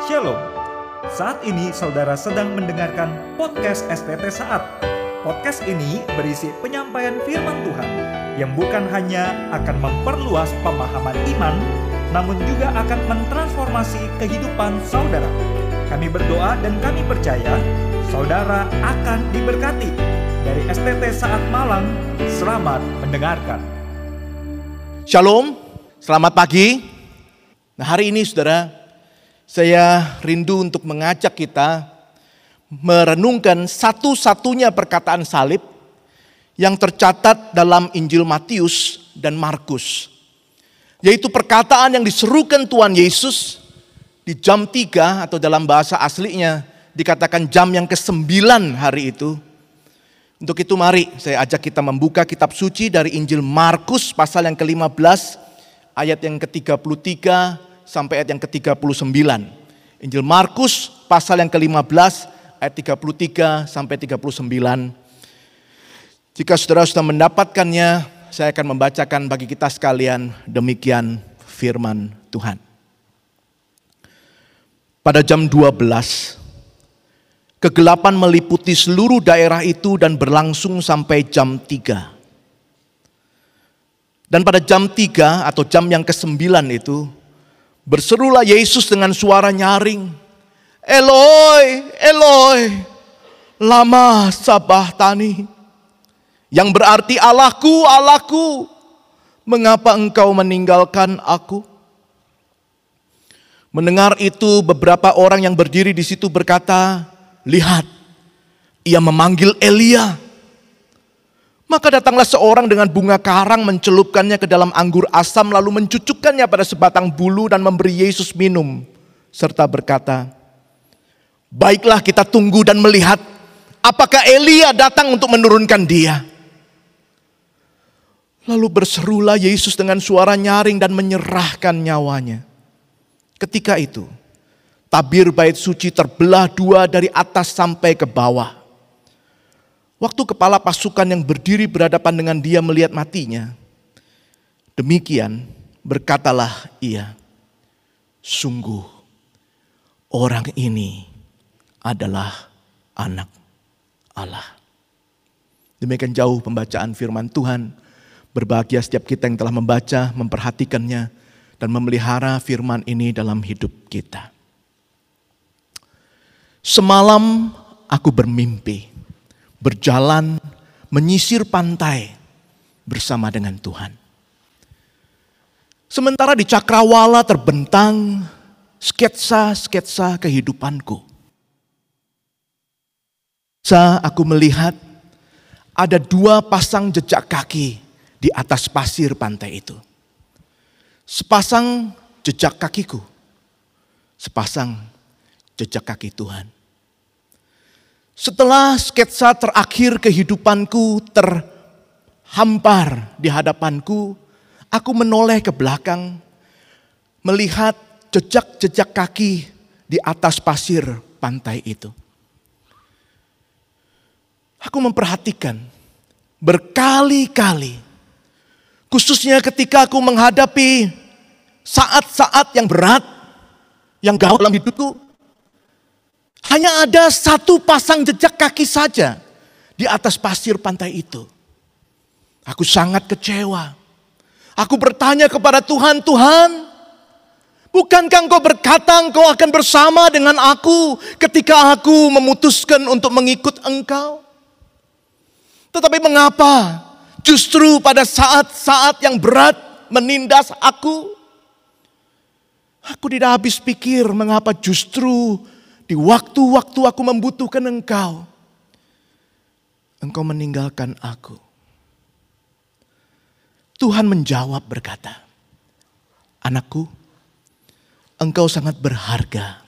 Shalom. Saat ini saudara sedang mendengarkan podcast STT Saat. Podcast ini berisi penyampaian firman Tuhan yang bukan hanya akan memperluas pemahaman iman, namun juga akan mentransformasi kehidupan saudara. Kami berdoa dan kami percaya saudara akan diberkati. Dari STT Saat Malang, selamat mendengarkan. Shalom, selamat pagi. Nah hari ini saudara, saya rindu untuk mengajak kita merenungkan satu-satunya perkataan salib yang tercatat dalam Injil Matius dan Markus. Yaitu perkataan yang diserukan Tuhan Yesus di jam 3 atau dalam bahasa aslinya dikatakan jam yang ke-9 hari itu. Untuk itu mari saya ajak kita membuka kitab suci dari Injil Markus pasal yang ke-15 ayat yang ke-33 sampai ayat yang ke-39. Injil Markus pasal yang ke-15 ayat 33 sampai 39. Jika saudara sudah mendapatkannya, saya akan membacakan bagi kita sekalian demikian firman Tuhan. Pada jam 12, kegelapan meliputi seluruh daerah itu dan berlangsung sampai jam 3. Dan pada jam 3 atau jam yang ke-9 itu, berserulah Yesus dengan suara nyaring, Eloi, Eloi, lama sabahtani. Yang berarti Allahku, Allahku, mengapa engkau meninggalkan aku? Mendengar itu beberapa orang yang berdiri di situ berkata, lihat, ia memanggil Elia. Maka datanglah seorang dengan bunga karang mencelupkannya ke dalam anggur asam lalu mencucukkannya pada sebatang bulu dan memberi Yesus minum. Serta berkata, baiklah kita tunggu dan melihat apakah Elia datang untuk menurunkan dia. Lalu berserulah Yesus dengan suara nyaring dan menyerahkan nyawanya. Ketika itu, tabir bait suci terbelah dua dari atas sampai ke bawah. Waktu kepala pasukan yang berdiri berhadapan dengan dia melihat matinya, demikian berkatalah ia, sungguh orang ini adalah anak Allah. Demikian jauh pembacaan firman Tuhan. Berbahagia setiap kita yang telah membaca, memperhatikannya, dan memelihara firman ini dalam hidup kita. Semalam aku bermimpi berjalan menyisir pantai bersama dengan Tuhan. Sementara di cakrawala terbentang sketsa-sketsa kehidupanku. Sa aku melihat ada dua pasang jejak kaki di atas pasir pantai itu. Sepasang jejak kakiku, sepasang jejak kaki Tuhan. Setelah sketsa terakhir kehidupanku terhampar di hadapanku, aku menoleh ke belakang, melihat jejak-jejak kaki di atas pasir pantai itu. Aku memperhatikan berkali-kali, khususnya ketika aku menghadapi saat-saat yang berat, yang gawat dalam hidupku, hanya ada satu pasang jejak kaki saja di atas pasir pantai itu. Aku sangat kecewa. Aku bertanya kepada Tuhan, Tuhan, bukankah engkau berkata engkau akan bersama dengan aku ketika aku memutuskan untuk mengikut engkau? Tetapi mengapa justru pada saat-saat yang berat menindas aku? Aku tidak habis pikir mengapa justru di waktu-waktu aku membutuhkan engkau, engkau meninggalkan aku. Tuhan menjawab berkata, Anakku, engkau sangat berharga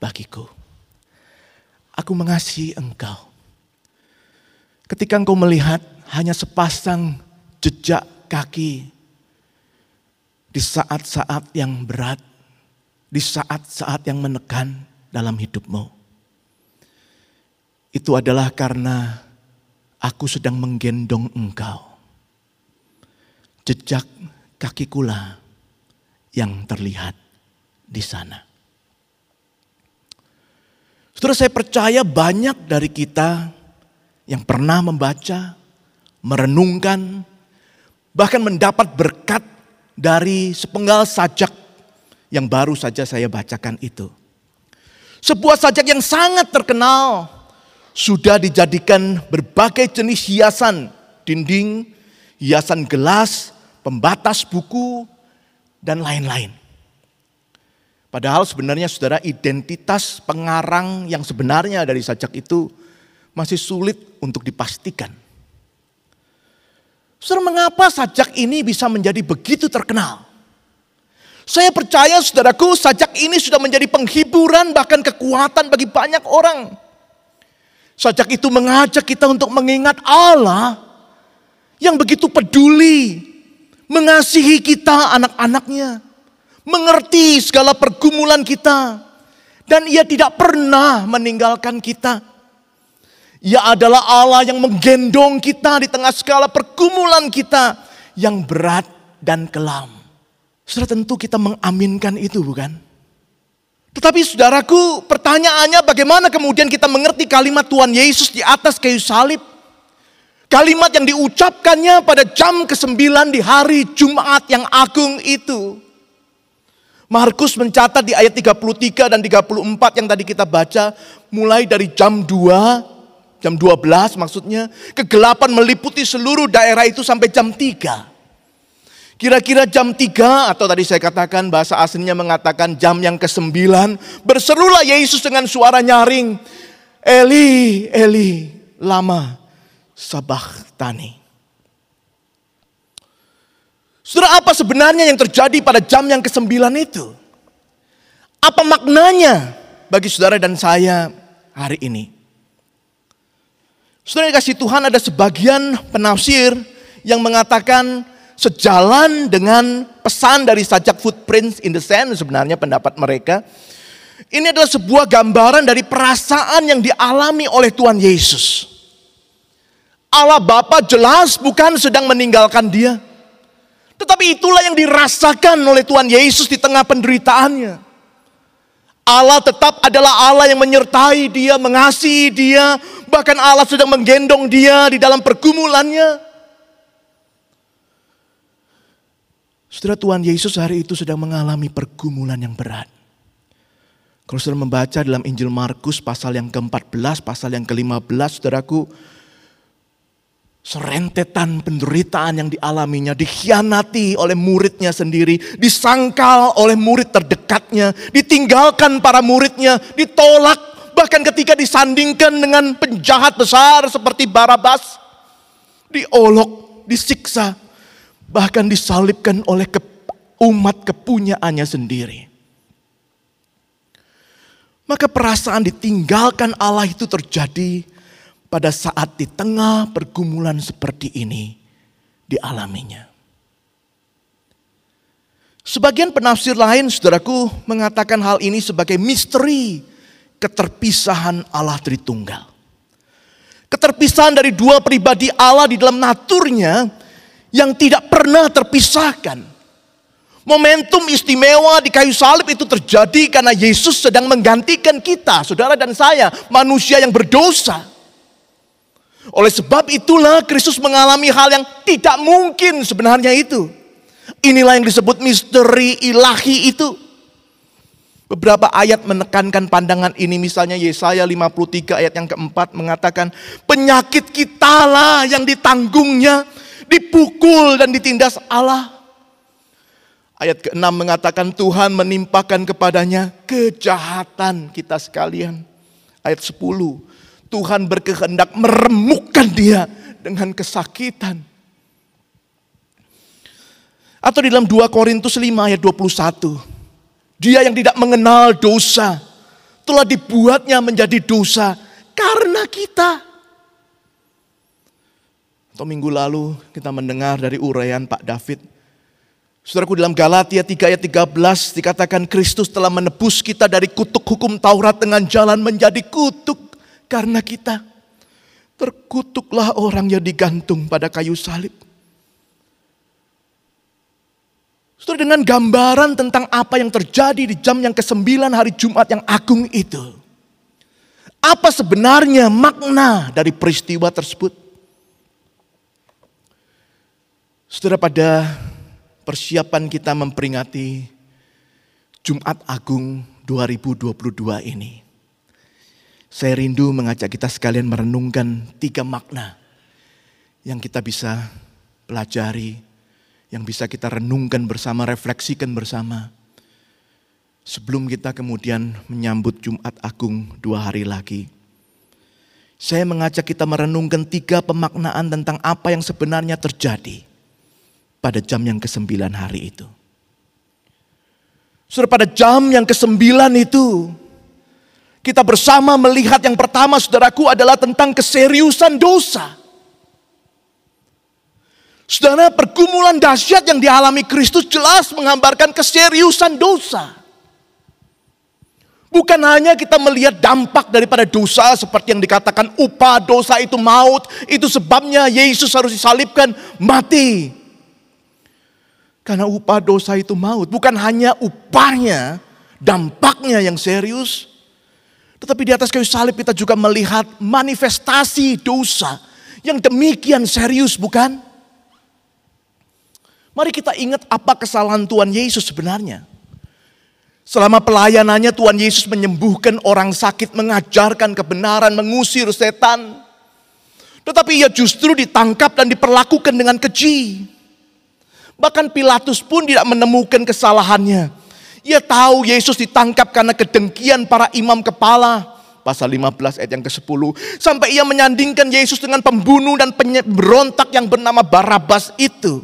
bagiku. Aku mengasihi engkau. Ketika engkau melihat hanya sepasang jejak kaki di saat-saat yang berat, di saat-saat yang menekan, dalam hidupmu. Itu adalah karena aku sedang menggendong engkau. Jejak kaki kula yang terlihat di sana. Saudara saya percaya banyak dari kita yang pernah membaca, merenungkan, bahkan mendapat berkat dari sepenggal sajak yang baru saja saya bacakan itu. Sebuah sajak yang sangat terkenal sudah dijadikan berbagai jenis hiasan dinding, hiasan gelas, pembatas buku, dan lain-lain. Padahal sebenarnya saudara identitas pengarang yang sebenarnya dari sajak itu masih sulit untuk dipastikan. Saudara mengapa sajak ini bisa menjadi begitu terkenal? Saya percaya saudaraku sajak ini sudah menjadi penghiburan bahkan kekuatan bagi banyak orang. Sajak itu mengajak kita untuk mengingat Allah yang begitu peduli mengasihi kita anak-anaknya mengerti segala pergumulan kita, dan Ia tidak pernah meninggalkan kita. Ia adalah Allah yang menggendong kita di tengah segala pergumulan kita yang berat dan kelam. Sudah tentu kita mengaminkan itu bukan? Tetapi saudaraku pertanyaannya bagaimana kemudian kita mengerti kalimat Tuhan Yesus di atas kayu salib? Kalimat yang diucapkannya pada jam ke-9 di hari Jumat yang agung itu. Markus mencatat di ayat 33 dan 34 yang tadi kita baca, mulai dari jam 2, jam 12 maksudnya, kegelapan meliputi seluruh daerah itu sampai jam 3. Kira-kira jam 3 atau tadi saya katakan bahasa aslinya mengatakan jam yang ke-9, berserulah Yesus dengan suara nyaring, Eli, Eli, lama sabach tani. Saudara apa sebenarnya yang terjadi pada jam yang ke-9 itu? Apa maknanya bagi saudara dan saya hari ini? Saudara kasih Tuhan ada sebagian penafsir yang mengatakan sejalan dengan pesan dari sajak footprints in the sand sebenarnya pendapat mereka. Ini adalah sebuah gambaran dari perasaan yang dialami oleh Tuhan Yesus. Allah Bapa jelas bukan sedang meninggalkan dia. Tetapi itulah yang dirasakan oleh Tuhan Yesus di tengah penderitaannya. Allah tetap adalah Allah yang menyertai dia, mengasihi dia. Bahkan Allah sedang menggendong dia di dalam pergumulannya. Saudara Tuhan Yesus hari itu sedang mengalami pergumulan yang berat. Kalau saudara membaca dalam Injil Markus pasal yang ke-14, pasal yang ke-15, saudaraku, Serentetan penderitaan yang dialaminya, dikhianati oleh muridnya sendiri, disangkal oleh murid terdekatnya, ditinggalkan para muridnya, ditolak, bahkan ketika disandingkan dengan penjahat besar seperti Barabas, diolok, disiksa, bahkan disalibkan oleh ke, umat kepunyaannya sendiri. Maka perasaan ditinggalkan Allah itu terjadi pada saat di tengah pergumulan seperti ini dialaminya. Sebagian penafsir lain, saudaraku, mengatakan hal ini sebagai misteri keterpisahan Allah Tritunggal. Keterpisahan dari dua pribadi Allah di dalam naturnya yang tidak pernah terpisahkan. Momentum istimewa di kayu salib itu terjadi karena Yesus sedang menggantikan kita, saudara dan saya, manusia yang berdosa oleh sebab itulah Kristus mengalami hal yang tidak mungkin sebenarnya itu. Inilah yang disebut misteri ilahi itu. Beberapa ayat menekankan pandangan ini misalnya Yesaya 53 ayat yang keempat mengatakan penyakit kita lah yang ditanggungnya, dipukul dan ditindas Allah. Ayat ke-6 mengatakan Tuhan menimpakan kepadanya kejahatan kita sekalian. Ayat 10 Tuhan berkehendak meremukkan dia dengan kesakitan. Atau di dalam 2 Korintus 5 ayat 21. Dia yang tidak mengenal dosa telah dibuatnya menjadi dosa karena kita. Atau minggu lalu kita mendengar dari uraian Pak David. Saudaraku dalam Galatia 3 ayat 13 dikatakan Kristus telah menebus kita dari kutuk hukum Taurat dengan jalan menjadi kutuk karena kita terkutuklah orang yang digantung pada kayu salib. Saudara dengan gambaran tentang apa yang terjadi di jam yang ke-9 hari Jumat yang agung itu. Apa sebenarnya makna dari peristiwa tersebut? Saudara pada persiapan kita memperingati Jumat Agung 2022 ini. Saya rindu mengajak kita sekalian merenungkan tiga makna yang kita bisa pelajari, yang bisa kita renungkan bersama, refleksikan bersama sebelum kita kemudian menyambut Jumat Agung dua hari lagi. Saya mengajak kita merenungkan tiga pemaknaan tentang apa yang sebenarnya terjadi pada jam yang kesembilan hari itu. Sudah pada jam yang kesembilan itu, kita bersama melihat yang pertama saudaraku adalah tentang keseriusan dosa. Saudara, pergumulan dahsyat yang dialami Kristus jelas menggambarkan keseriusan dosa. Bukan hanya kita melihat dampak daripada dosa seperti yang dikatakan upah dosa itu maut. Itu sebabnya Yesus harus disalibkan mati. Karena upah dosa itu maut. Bukan hanya upahnya, dampaknya yang serius. Tetapi di atas kayu salib kita juga melihat manifestasi dosa yang demikian serius bukan? Mari kita ingat apa kesalahan Tuhan Yesus sebenarnya. Selama pelayanannya Tuhan Yesus menyembuhkan orang sakit, mengajarkan kebenaran, mengusir setan. Tetapi ia justru ditangkap dan diperlakukan dengan keji. Bahkan Pilatus pun tidak menemukan kesalahannya. Ia tahu Yesus ditangkap karena kedengkian para imam kepala. Pasal 15 ayat yang ke-10. Sampai ia menyandingkan Yesus dengan pembunuh dan pemberontak yang bernama Barabas itu.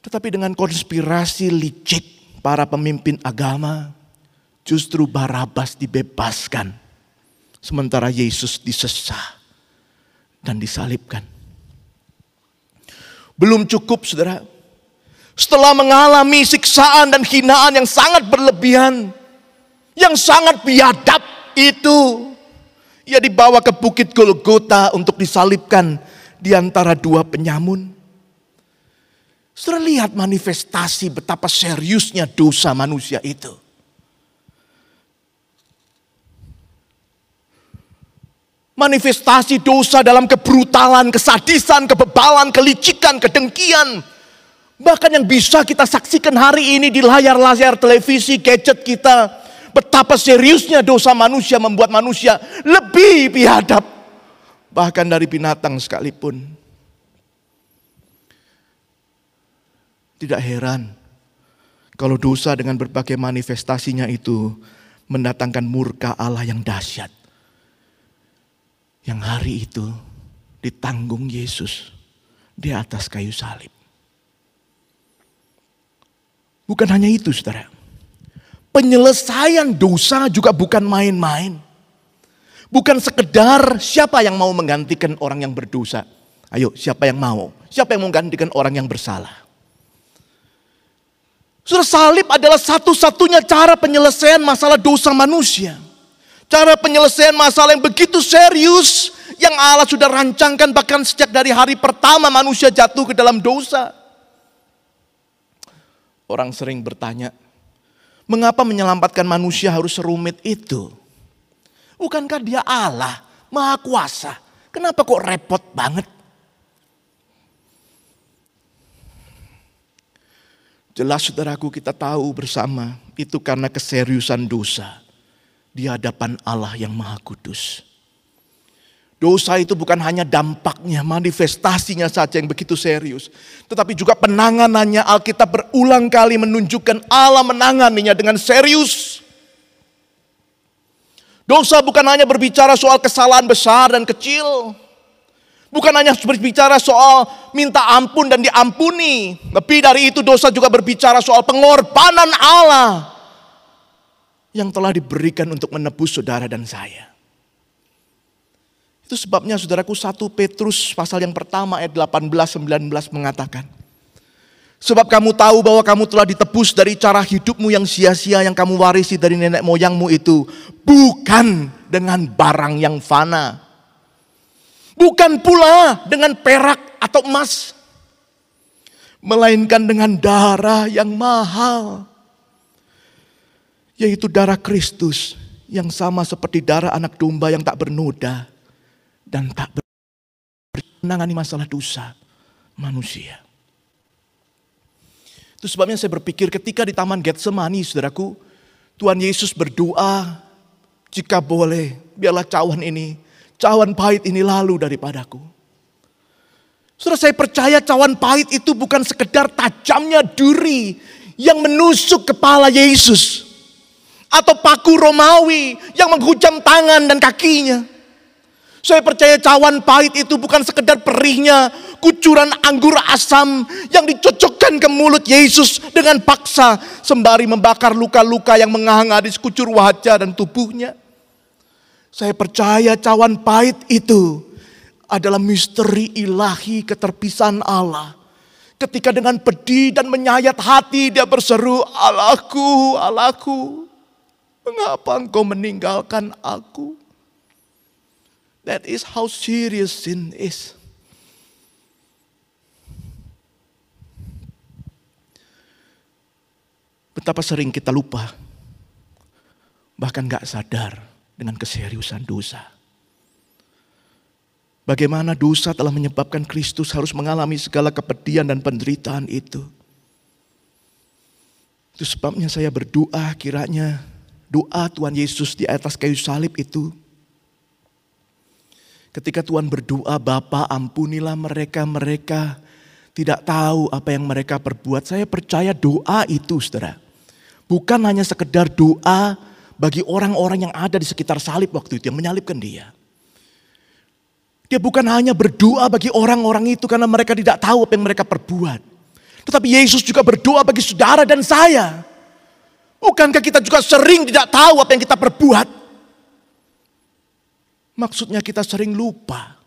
Tetapi dengan konspirasi licik para pemimpin agama, justru Barabas dibebaskan. Sementara Yesus disesah dan disalibkan. Belum cukup saudara. Setelah mengalami siksaan dan hinaan yang sangat berlebihan. Yang sangat biadab itu. Ia dibawa ke bukit Golgota untuk disalibkan di antara dua penyamun. Saudara lihat manifestasi betapa seriusnya dosa manusia itu. Manifestasi dosa dalam kebrutalan, kesadisan, kebebalan, kelicikan, kedengkian. Bahkan yang bisa kita saksikan hari ini di layar-layar televisi, gadget kita. Betapa seriusnya dosa manusia membuat manusia lebih biadab. Bahkan dari binatang sekalipun. Tidak heran kalau dosa dengan berbagai manifestasinya itu mendatangkan murka Allah yang dahsyat. Yang hari itu ditanggung Yesus di atas kayu salib. Bukan hanya itu saudara. Penyelesaian dosa juga bukan main-main. Bukan sekedar siapa yang mau menggantikan orang yang berdosa. Ayo siapa yang mau? Siapa yang menggantikan orang yang bersalah? Sudah salib adalah satu-satunya cara penyelesaian masalah dosa manusia. Cara penyelesaian masalah yang begitu serius yang Allah sudah rancangkan bahkan sejak dari hari pertama manusia jatuh ke dalam dosa. Orang sering bertanya, mengapa menyelamatkan manusia harus serumit itu? Bukankah dia Allah, maha kuasa? Kenapa kok repot banget? Jelas saudaraku kita tahu bersama itu karena keseriusan dosa di hadapan Allah yang maha kudus. Dosa itu bukan hanya dampaknya, manifestasinya saja yang begitu serius. Tetapi juga penanganannya Alkitab berulang kali menunjukkan Allah menanganinya dengan serius. Dosa bukan hanya berbicara soal kesalahan besar dan kecil. Bukan hanya berbicara soal minta ampun dan diampuni. Lebih dari itu dosa juga berbicara soal pengorbanan Allah. Yang telah diberikan untuk menebus saudara dan saya. Itu sebabnya saudaraku 1 Petrus pasal yang pertama ayat 18-19 mengatakan. Sebab kamu tahu bahwa kamu telah ditebus dari cara hidupmu yang sia-sia yang kamu warisi dari nenek moyangmu itu. Bukan dengan barang yang fana Bukan pula dengan perak atau emas. Melainkan dengan darah yang mahal. Yaitu darah Kristus yang sama seperti darah anak domba yang tak bernoda dan tak menangani masalah dosa manusia. Itu sebabnya saya berpikir ketika di Taman Getsemani, saudaraku, Tuhan Yesus berdoa, jika boleh, biarlah cawan ini, cawan pahit ini lalu daripadaku. Saudara saya percaya cawan pahit itu bukan sekedar tajamnya duri yang menusuk kepala Yesus. Atau paku Romawi yang menghujam tangan dan kakinya. Saya percaya cawan pahit itu bukan sekedar perihnya kucuran anggur asam yang dicocokkan ke mulut Yesus dengan paksa sembari membakar luka-luka yang menganga di sekucur wajah dan tubuhnya. Saya percaya cawan pahit itu adalah misteri ilahi keterpisahan Allah. Ketika dengan pedih dan menyayat hati dia berseru, Allahku, Allahku, mengapa engkau meninggalkan aku? That is how serious sin is. Betapa sering kita lupa, bahkan gak sadar dengan keseriusan dosa. Bagaimana dosa telah menyebabkan Kristus harus mengalami segala kepedihan dan penderitaan itu. Itu sebabnya saya berdoa kiranya doa Tuhan Yesus di atas kayu salib itu. Ketika Tuhan berdoa, Bapa ampunilah mereka-mereka tidak tahu apa yang mereka perbuat. Saya percaya doa itu saudara Bukan hanya sekedar doa bagi orang-orang yang ada di sekitar salib waktu itu yang menyalibkan dia. Dia bukan hanya berdoa bagi orang-orang itu karena mereka tidak tahu apa yang mereka perbuat. Tetapi Yesus juga berdoa bagi saudara dan saya. Bukankah kita juga sering tidak tahu apa yang kita perbuat? Maksudnya kita sering lupa.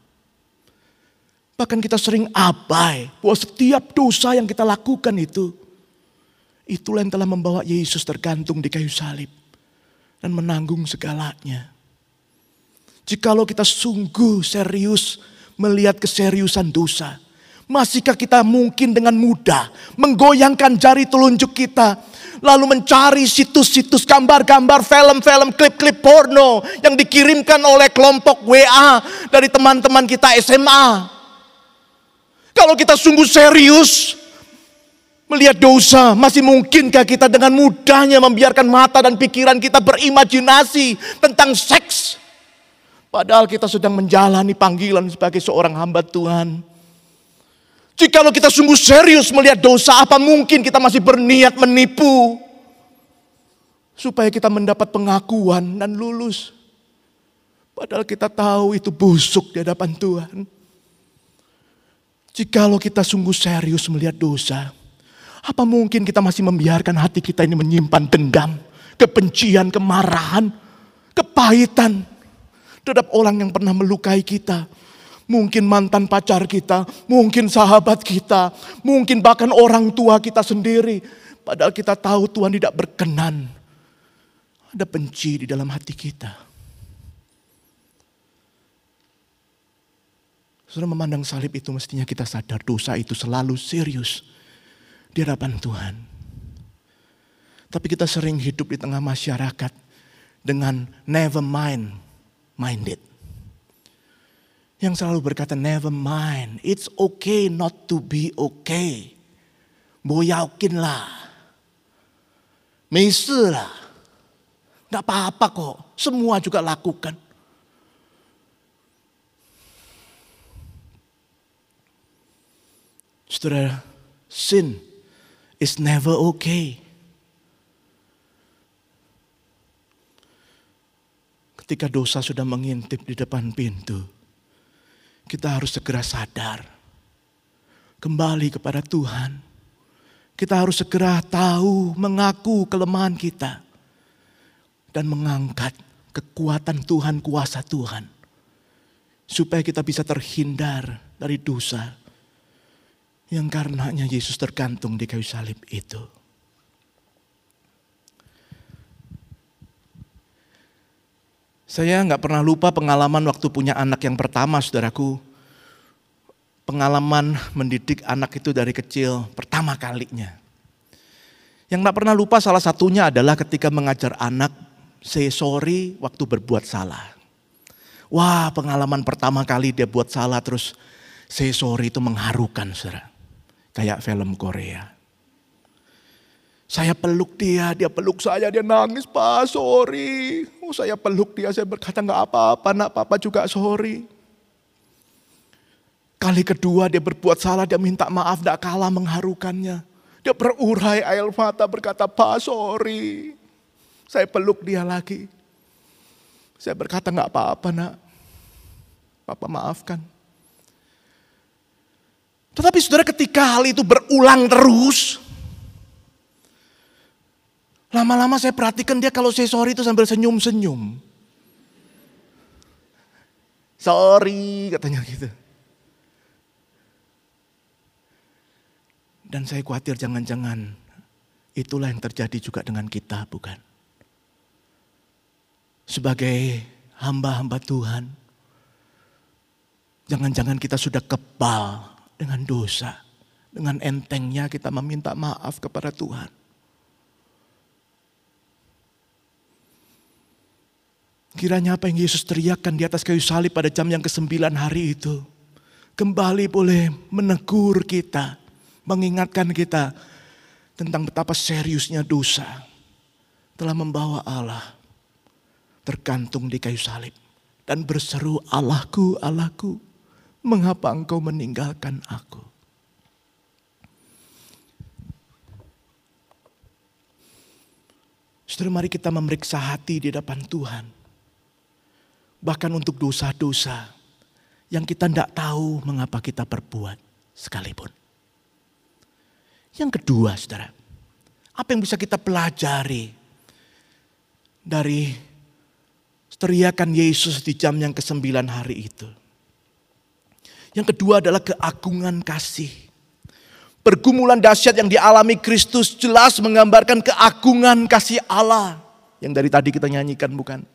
Bahkan kita sering abai bahwa setiap dosa yang kita lakukan itu Itulah yang telah membawa Yesus tergantung di kayu salib dan menanggung segalanya. Jikalau kita sungguh serius melihat keseriusan dosa, masihkah kita mungkin dengan mudah menggoyangkan jari telunjuk kita lalu mencari situs-situs gambar-gambar, film-film, klip-klip porno yang dikirimkan oleh kelompok WA dari teman-teman kita SMA. Kalau kita sungguh serius melihat dosa, masih mungkinkah kita dengan mudahnya membiarkan mata dan pikiran kita berimajinasi tentang seks? Padahal kita sedang menjalani panggilan sebagai seorang hamba Tuhan. Jikalau kita sungguh serius melihat dosa, apa mungkin kita masih berniat menipu? Supaya kita mendapat pengakuan dan lulus. Padahal kita tahu itu busuk di hadapan Tuhan. Jikalau kita sungguh serius melihat dosa, apa mungkin kita masih membiarkan hati kita ini menyimpan dendam, kebencian, kemarahan, kepahitan terhadap orang yang pernah melukai kita? Mungkin mantan pacar kita, mungkin sahabat kita, mungkin bahkan orang tua kita sendiri. Padahal kita tahu Tuhan tidak berkenan. Ada benci di dalam hati kita. Saudara memandang salib itu mestinya kita sadar dosa itu selalu serius di hadapan Tuhan. Tapi kita sering hidup di tengah masyarakat dengan never mind minded. Yang selalu berkata never mind, it's okay not to be okay. Boyakin lah. Mesir lah. Apa-apa kok, semua juga lakukan. Saudara, sin is never okay. Ketika dosa sudah mengintip di depan pintu, kita harus segera sadar. Kembali kepada Tuhan. Kita harus segera tahu, mengaku kelemahan kita. Dan mengangkat kekuatan Tuhan, kuasa Tuhan. Supaya kita bisa terhindar dari dosa yang karenanya Yesus tergantung di kayu salib itu. Saya nggak pernah lupa pengalaman waktu punya anak yang pertama, saudaraku. Pengalaman mendidik anak itu dari kecil pertama kalinya. Yang nggak pernah lupa salah satunya adalah ketika mengajar anak say sorry waktu berbuat salah. Wah pengalaman pertama kali dia buat salah terus say sorry itu mengharukan saudara. Kayak film Korea. Saya peluk dia, dia peluk saya, dia nangis, Pak, sorry. Oh, saya peluk dia, saya berkata nggak apa-apa, nak, Papa juga sorry. Kali kedua dia berbuat salah, dia minta maaf, tidak kalah mengharukannya. Dia berurai air mata berkata, Pak, sorry. Saya peluk dia lagi. Saya berkata, nggak apa-apa, nak. Papa maafkan. Tetapi saudara ketika hal itu berulang terus, Lama-lama saya perhatikan dia kalau saya sorry itu sambil senyum-senyum. Sorry katanya gitu. Dan saya khawatir jangan-jangan itulah yang terjadi juga dengan kita bukan. Sebagai hamba-hamba Tuhan. Jangan-jangan kita sudah kebal dengan dosa. Dengan entengnya kita meminta maaf kepada Tuhan. Kiranya apa yang Yesus teriakkan di atas kayu salib pada jam yang kesembilan hari itu. Kembali boleh menegur kita. Mengingatkan kita tentang betapa seriusnya dosa. Telah membawa Allah tergantung di kayu salib. Dan berseru Allahku, Allahku, mengapa engkau meninggalkan aku? Saudara mari kita memeriksa hati di depan Tuhan Bahkan untuk dosa-dosa yang kita tidak tahu mengapa kita perbuat sekalipun. Yang kedua saudara, apa yang bisa kita pelajari dari teriakan Yesus di jam yang kesembilan hari itu. Yang kedua adalah keagungan kasih. Pergumulan dahsyat yang dialami Kristus jelas menggambarkan keagungan kasih Allah. Yang dari tadi kita nyanyikan bukan?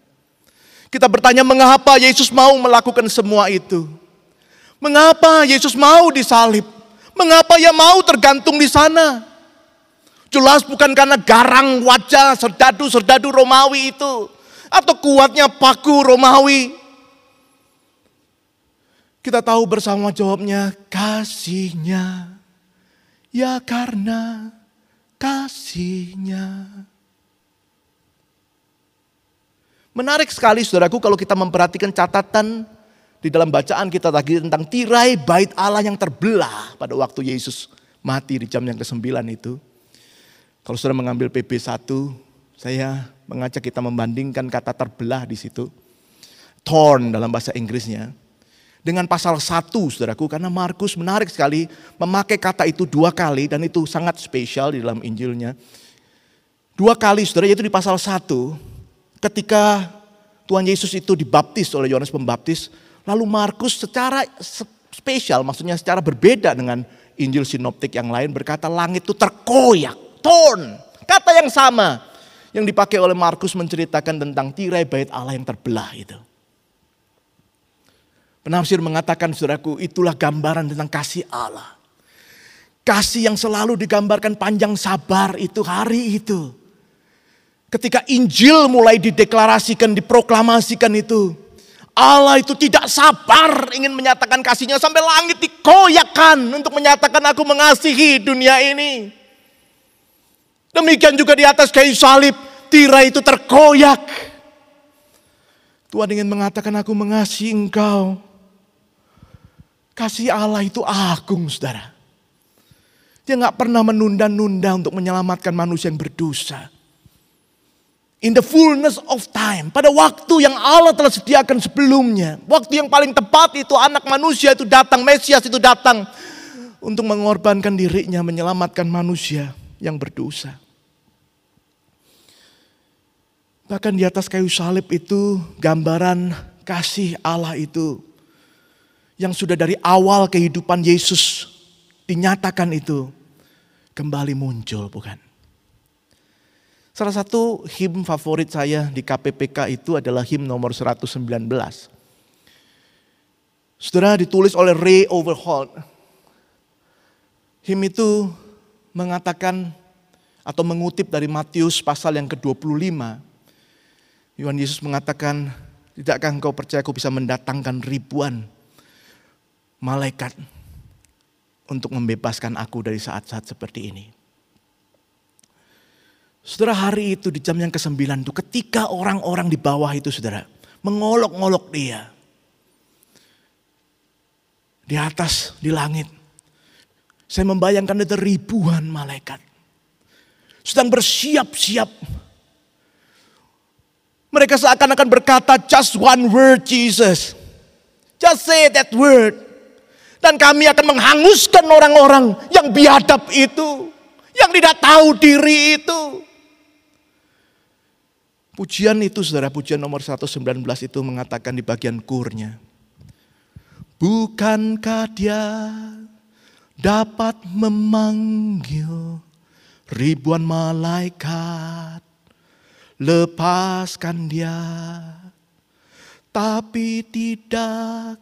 Kita bertanya mengapa Yesus mau melakukan semua itu? Mengapa Yesus mau disalib? Mengapa ia mau tergantung di sana? Jelas bukan karena garang wajah serdadu-serdadu Romawi itu. Atau kuatnya paku Romawi. Kita tahu bersama jawabnya kasihnya. Ya karena kasihnya. Menarik sekali saudaraku kalau kita memperhatikan catatan di dalam bacaan kita tadi tentang tirai bait Allah yang terbelah pada waktu Yesus mati di jam yang ke-9 itu. Kalau saudara mengambil PB 1, saya mengajak kita membandingkan kata terbelah di situ. Torn dalam bahasa Inggrisnya. Dengan pasal 1 saudaraku, karena Markus menarik sekali memakai kata itu dua kali dan itu sangat spesial di dalam Injilnya. Dua kali saudara, yaitu di pasal 1 ketika Tuhan Yesus itu dibaptis oleh Yohanes Pembaptis, lalu Markus secara spesial, maksudnya secara berbeda dengan Injil sinoptik yang lain berkata langit itu terkoyak, torn. Kata yang sama yang dipakai oleh Markus menceritakan tentang tirai bait Allah yang terbelah itu. Penafsir mengatakan saudaraku itulah gambaran tentang kasih Allah. Kasih yang selalu digambarkan panjang sabar itu hari itu Ketika Injil mulai dideklarasikan, diproklamasikan itu. Allah itu tidak sabar ingin menyatakan kasihnya sampai langit dikoyakkan untuk menyatakan aku mengasihi dunia ini. Demikian juga di atas kayu salib, tirai itu terkoyak. Tuhan ingin mengatakan aku mengasihi engkau. Kasih Allah itu agung saudara. Dia nggak pernah menunda-nunda untuk menyelamatkan manusia yang berdosa in the fullness of time. Pada waktu yang Allah telah sediakan sebelumnya. Waktu yang paling tepat itu anak manusia itu datang, Mesias itu datang. Untuk mengorbankan dirinya menyelamatkan manusia yang berdosa. Bahkan di atas kayu salib itu gambaran kasih Allah itu. Yang sudah dari awal kehidupan Yesus dinyatakan itu. Kembali muncul bukan? Salah satu him favorit saya di KPPK itu adalah him nomor 119. Saudara ditulis oleh Ray Overholt. Him itu mengatakan atau mengutip dari Matius pasal yang ke-25. Yohanes Yesus mengatakan, tidakkah engkau percaya aku bisa mendatangkan ribuan malaikat untuk membebaskan aku dari saat-saat seperti ini. Saudara hari itu di jam yang ke-9 itu ketika orang-orang di bawah itu saudara mengolok-ngolok dia. Di atas, di langit. Saya membayangkan ada ribuan malaikat. Sedang bersiap-siap. Mereka seakan-akan berkata just one word Jesus. Just say that word. Dan kami akan menghanguskan orang-orang yang biadab itu. Yang tidak tahu diri itu. Pujian itu saudara, pujian nomor 119 itu mengatakan di bagian kurnya. Bukankah dia dapat memanggil ribuan malaikat. Lepaskan dia. Tapi tidak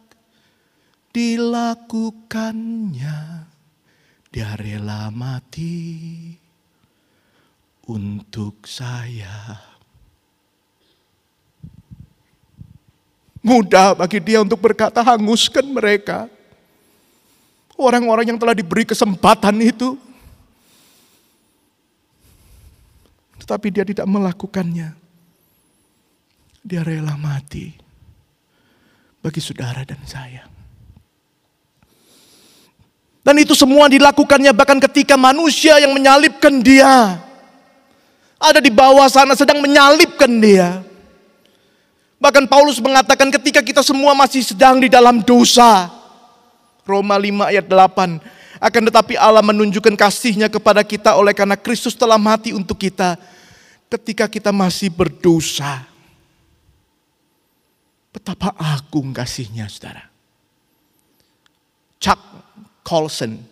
dilakukannya. Dia rela mati untuk saya. Mudah bagi dia untuk berkata hanguskan mereka. Orang-orang yang telah diberi kesempatan itu. Tetapi dia tidak melakukannya. Dia rela mati bagi saudara dan saya. Dan itu semua dilakukannya bahkan ketika manusia yang menyalibkan dia. Ada di bawah sana sedang menyalibkan dia. Bahkan Paulus mengatakan ketika kita semua masih sedang di dalam dosa. Roma 5 ayat 8. Akan tetapi Allah menunjukkan kasihnya kepada kita oleh karena Kristus telah mati untuk kita. Ketika kita masih berdosa. Betapa agung kasihnya saudara. Chuck Colson,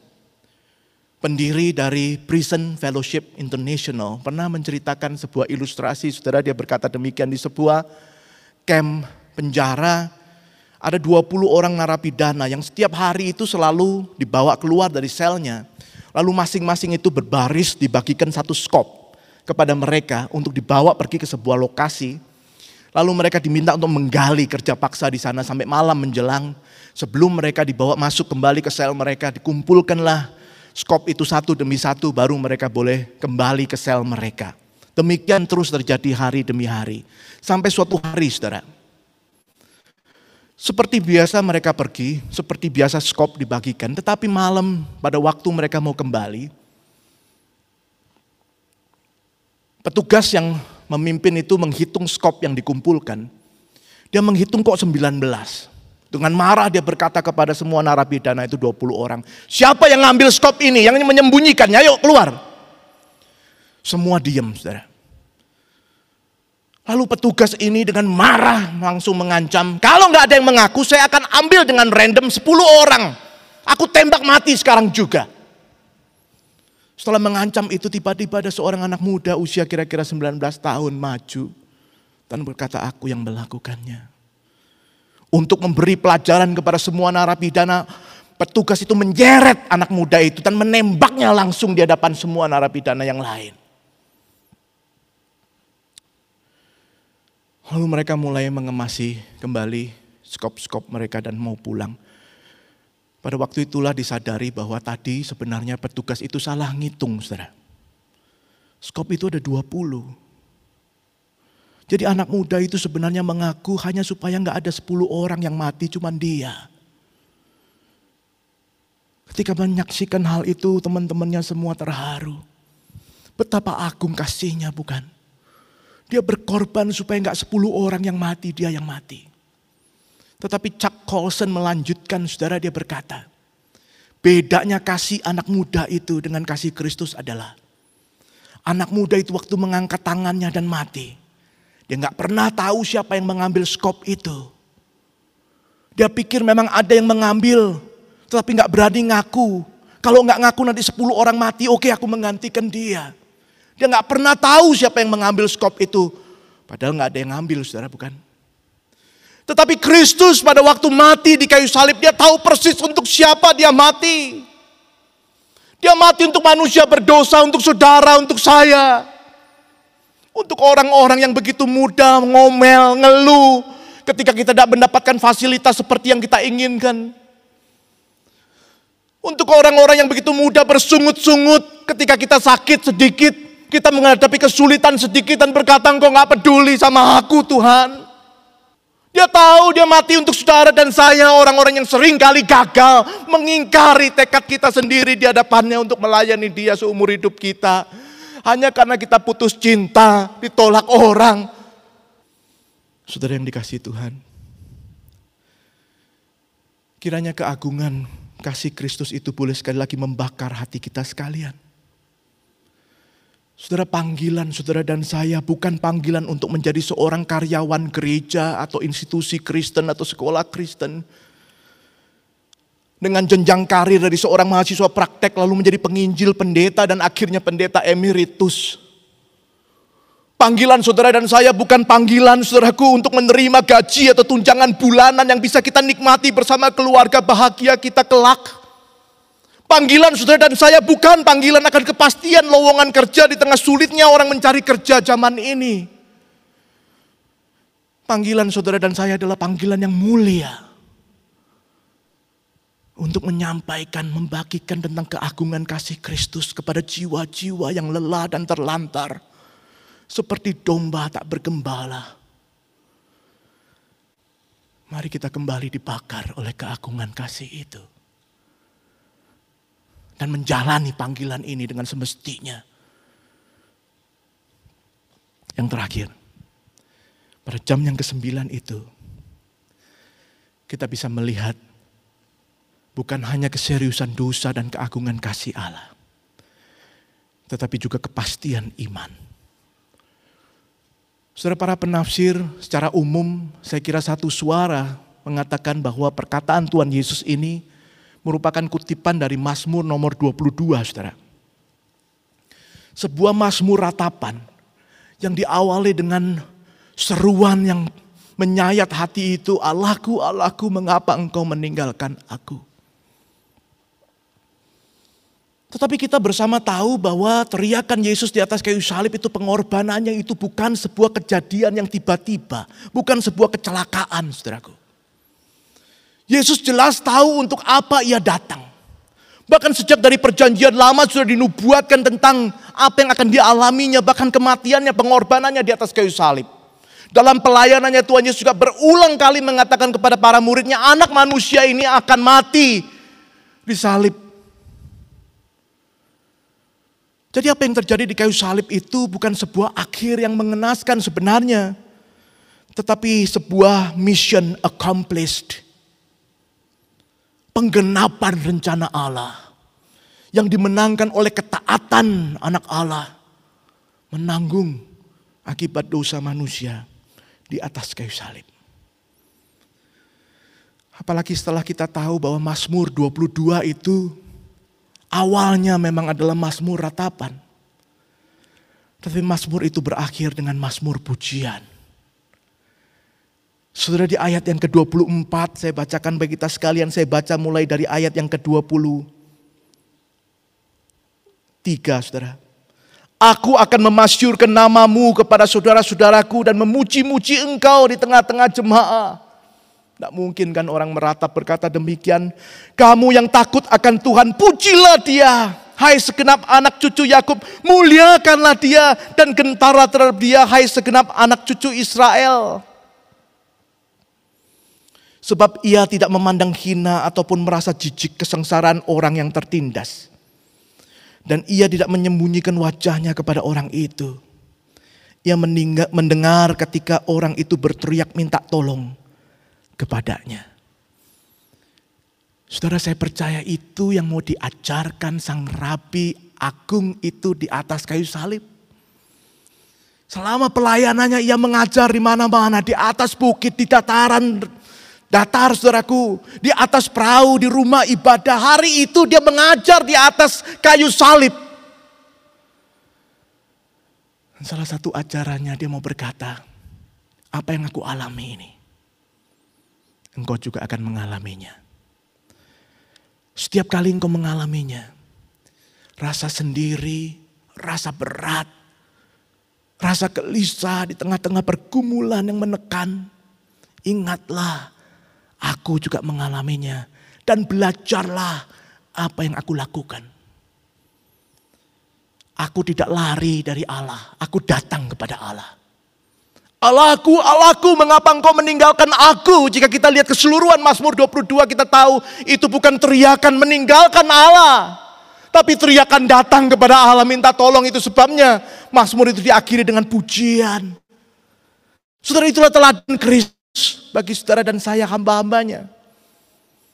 pendiri dari Prison Fellowship International, pernah menceritakan sebuah ilustrasi, saudara dia berkata demikian di sebuah camp penjara, ada 20 orang narapidana yang setiap hari itu selalu dibawa keluar dari selnya. Lalu masing-masing itu berbaris dibagikan satu skop kepada mereka untuk dibawa pergi ke sebuah lokasi. Lalu mereka diminta untuk menggali kerja paksa di sana sampai malam menjelang Sebelum mereka dibawa masuk kembali ke sel mereka, dikumpulkanlah skop itu satu demi satu, baru mereka boleh kembali ke sel mereka. Demikian terus terjadi hari demi hari. Sampai suatu hari saudara. Seperti biasa mereka pergi, seperti biasa skop dibagikan. Tetapi malam pada waktu mereka mau kembali. Petugas yang memimpin itu menghitung skop yang dikumpulkan. Dia menghitung kok 19. Dengan marah dia berkata kepada semua narapidana itu 20 orang. Siapa yang ngambil skop ini, yang menyembunyikannya, ayo keluar. Semua diam saudara. Lalu petugas ini dengan marah langsung mengancam. Kalau nggak ada yang mengaku saya akan ambil dengan random 10 orang. Aku tembak mati sekarang juga. Setelah mengancam itu tiba-tiba ada seorang anak muda usia kira-kira 19 tahun maju. Dan berkata aku yang melakukannya untuk memberi pelajaran kepada semua narapidana. Petugas itu menjeret anak muda itu dan menembaknya langsung di hadapan semua narapidana yang lain. Lalu mereka mulai mengemasi kembali skop-skop mereka dan mau pulang. Pada waktu itulah disadari bahwa tadi sebenarnya petugas itu salah ngitung, saudara. Skop itu ada 20. Jadi anak muda itu sebenarnya mengaku hanya supaya nggak ada 10 orang yang mati, cuma dia. Ketika menyaksikan hal itu, teman-temannya semua terharu. Betapa agung kasihnya bukan? Dia berkorban supaya nggak 10 orang yang mati, dia yang mati. Tetapi Chuck Colson melanjutkan, saudara dia berkata, bedanya kasih anak muda itu dengan kasih Kristus adalah, anak muda itu waktu mengangkat tangannya dan mati, dia nggak pernah tahu siapa yang mengambil skop itu. Dia pikir memang ada yang mengambil, tetapi nggak berani ngaku. Kalau nggak ngaku nanti 10 orang mati, oke aku menggantikan dia. Dia nggak pernah tahu siapa yang mengambil skop itu. Padahal nggak ada yang ngambil, saudara bukan? Tetapi Kristus pada waktu mati di kayu salib, dia tahu persis untuk siapa dia mati. Dia mati untuk manusia berdosa, untuk saudara, untuk saya. Untuk orang-orang yang begitu mudah ngomel, ngeluh ketika kita tidak mendapatkan fasilitas seperti yang kita inginkan. Untuk orang-orang yang begitu mudah bersungut-sungut ketika kita sakit sedikit, kita menghadapi kesulitan sedikit dan berkata engkau nggak peduli sama aku Tuhan. Dia tahu dia mati untuk saudara dan saya orang-orang yang sering kali gagal mengingkari tekad kita sendiri di hadapannya untuk melayani dia seumur hidup kita. Hanya karena kita putus cinta, ditolak orang. Saudara yang dikasih Tuhan. Kiranya keagungan kasih Kristus itu boleh sekali lagi membakar hati kita sekalian. Saudara panggilan saudara dan saya bukan panggilan untuk menjadi seorang karyawan gereja atau institusi Kristen atau sekolah Kristen. Dengan jenjang karir dari seorang mahasiswa praktek lalu menjadi penginjil, pendeta dan akhirnya pendeta emeritus. Panggilan saudara dan saya bukan panggilan saudaraku untuk menerima gaji atau tunjangan bulanan yang bisa kita nikmati bersama keluarga bahagia kita kelak. Panggilan saudara dan saya bukan panggilan akan kepastian lowongan kerja di tengah sulitnya orang mencari kerja zaman ini. Panggilan saudara dan saya adalah panggilan yang mulia. Untuk menyampaikan, membagikan tentang keagungan kasih Kristus kepada jiwa-jiwa yang lelah dan terlantar. Seperti domba tak bergembala. Mari kita kembali dibakar oleh keagungan kasih itu dan menjalani panggilan ini dengan semestinya. Yang terakhir, pada jam yang kesembilan itu, kita bisa melihat bukan hanya keseriusan dosa dan keagungan kasih Allah, tetapi juga kepastian iman. Saudara para penafsir secara umum, saya kira satu suara mengatakan bahwa perkataan Tuhan Yesus ini merupakan kutipan dari Mazmur nomor 22, Saudara. Sebuah Mazmur ratapan yang diawali dengan seruan yang menyayat hati itu, Allahku, Allahku, mengapa engkau meninggalkan aku? Tetapi kita bersama tahu bahwa teriakan Yesus di atas kayu salib itu pengorbanannya itu bukan sebuah kejadian yang tiba-tiba. Bukan sebuah kecelakaan saudaraku. Yesus jelas tahu untuk apa ia datang. Bahkan sejak dari perjanjian lama sudah dinubuatkan tentang apa yang akan dialaminya. Bahkan kematiannya, pengorbanannya di atas kayu salib. Dalam pelayanannya Tuhan Yesus juga berulang kali mengatakan kepada para muridnya. Anak manusia ini akan mati di salib. Jadi apa yang terjadi di kayu salib itu bukan sebuah akhir yang mengenaskan sebenarnya. Tetapi sebuah mission accomplished penggenapan rencana Allah yang dimenangkan oleh ketaatan anak Allah menanggung akibat dosa manusia di atas kayu salib. Apalagi setelah kita tahu bahwa Mazmur 22 itu awalnya memang adalah Mazmur ratapan. Tapi Mazmur itu berakhir dengan Mazmur pujian. Saudara di ayat yang ke-24 saya bacakan bagi kita sekalian. Saya baca mulai dari ayat yang ke-23 saudara. Aku akan memasyurkan namamu kepada saudara-saudaraku dan memuji-muji engkau di tengah-tengah jemaah. Tidak mungkin kan orang meratap berkata demikian. Kamu yang takut akan Tuhan, pujilah dia. Hai segenap anak cucu Yakub, muliakanlah dia dan gentara terhadap dia. Hai segenap anak cucu Israel. Sebab ia tidak memandang hina ataupun merasa jijik kesengsaraan orang yang tertindas. Dan ia tidak menyembunyikan wajahnya kepada orang itu. Ia mendengar ketika orang itu berteriak minta tolong kepadanya. Saudara saya percaya itu yang mau diajarkan sang rabi agung itu di atas kayu salib. Selama pelayanannya ia mengajar di mana-mana, di atas bukit, di dataran Datar saudaraku, di atas perahu, di rumah ibadah. Hari itu dia mengajar di atas kayu salib. Salah satu ajarannya dia mau berkata, apa yang aku alami ini, engkau juga akan mengalaminya. Setiap kali engkau mengalaminya, rasa sendiri, rasa berat, merasa gelisah di tengah-tengah pergumulan yang menekan, ingatlah aku juga mengalaminya dan belajarlah apa yang aku lakukan. Aku tidak lari dari Allah, aku datang kepada Allah. Allahku, Allahku, mengapa engkau meninggalkan aku? Jika kita lihat keseluruhan Mazmur 22 kita tahu itu bukan teriakan meninggalkan Allah. Tapi teriakan datang kepada Allah minta tolong itu sebabnya Mazmur itu diakhiri dengan pujian. Saudara itulah teladan Kristus bagi saudara dan saya hamba-hambanya.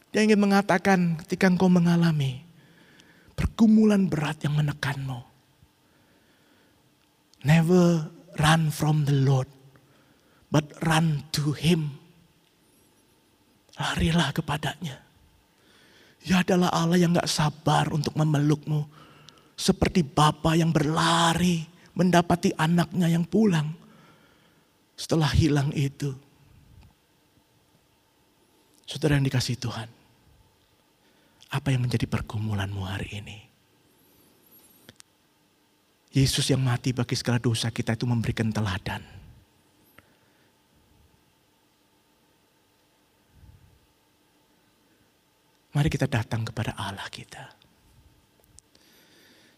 Dia ingin mengatakan ketika engkau mengalami pergumulan berat yang menekanmu. Never run from the Lord but run to him. Larilah kepadanya. Dia adalah Allah yang gak sabar untuk memelukmu. Seperti Bapa yang berlari mendapati anaknya yang pulang. Setelah hilang itu. Saudara yang dikasih Tuhan. Apa yang menjadi pergumulanmu hari ini? Yesus yang mati bagi segala dosa kita itu memberikan teladan Mari kita datang kepada Allah kita.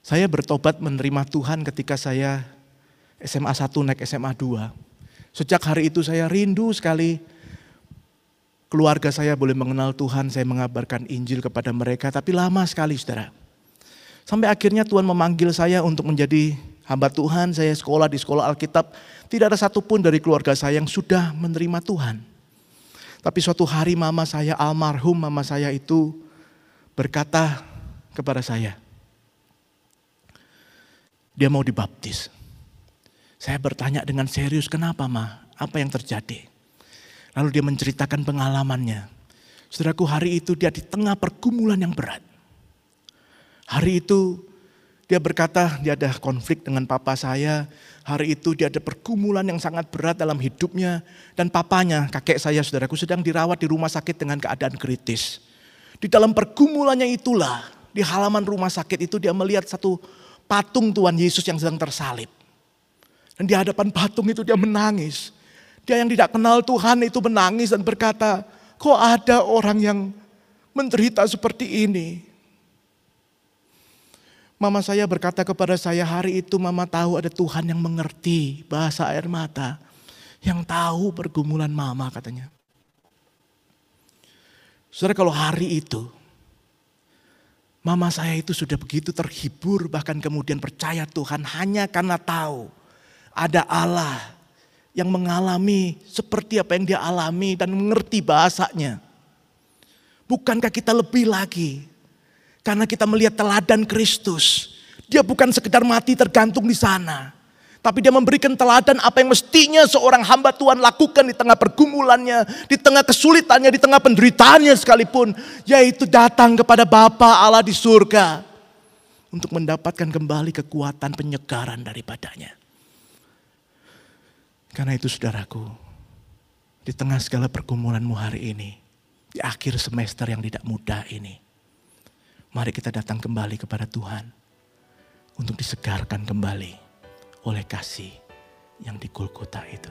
Saya bertobat menerima Tuhan ketika saya SMA 1 naik SMA 2. Sejak hari itu saya rindu sekali keluarga saya boleh mengenal Tuhan, saya mengabarkan Injil kepada mereka, tapi lama sekali saudara. Sampai akhirnya Tuhan memanggil saya untuk menjadi hamba Tuhan, saya sekolah di sekolah Alkitab. Tidak ada satupun dari keluarga saya yang sudah menerima Tuhan. Tapi suatu hari mama saya almarhum mama saya itu berkata kepada saya. Dia mau dibaptis. Saya bertanya dengan serius, kenapa ma? Apa yang terjadi? Lalu dia menceritakan pengalamannya. Saudaraku hari itu dia di tengah pergumulan yang berat. Hari itu dia berkata dia ada konflik dengan papa saya. Hari itu dia ada pergumulan yang sangat berat dalam hidupnya. Dan papanya, kakek saya saudaraku sedang dirawat di rumah sakit dengan keadaan kritis. Di dalam pergumulannya itulah, di halaman rumah sakit itu dia melihat satu patung Tuhan Yesus yang sedang tersalib. Dan di hadapan patung itu dia menangis. Dia yang tidak kenal Tuhan itu menangis dan berkata, kok ada orang yang menderita seperti ini? Mama saya berkata kepada saya hari itu mama tahu ada Tuhan yang mengerti bahasa air mata. Yang tahu pergumulan mama katanya. Saudara kalau hari itu mama saya itu sudah begitu terhibur bahkan kemudian percaya Tuhan hanya karena tahu ada Allah yang mengalami seperti apa yang dia alami dan mengerti bahasanya. Bukankah kita lebih lagi karena kita melihat teladan Kristus. Dia bukan sekedar mati tergantung di sana. Tapi dia memberikan teladan apa yang mestinya seorang hamba Tuhan lakukan di tengah pergumulannya, di tengah kesulitannya, di tengah penderitaannya sekalipun. Yaitu datang kepada Bapa Allah di surga. Untuk mendapatkan kembali kekuatan penyegaran daripadanya. Karena itu saudaraku, di tengah segala pergumulanmu hari ini, di akhir semester yang tidak mudah ini, Mari kita datang kembali kepada Tuhan untuk disegarkan kembali oleh kasih yang di Golgota itu.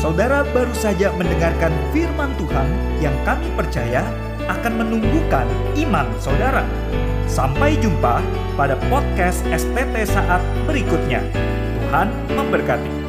Saudara baru saja mendengarkan firman Tuhan yang kami percaya akan menumbuhkan iman saudara. Sampai jumpa pada podcast STT saat berikutnya. Tuhan memberkati.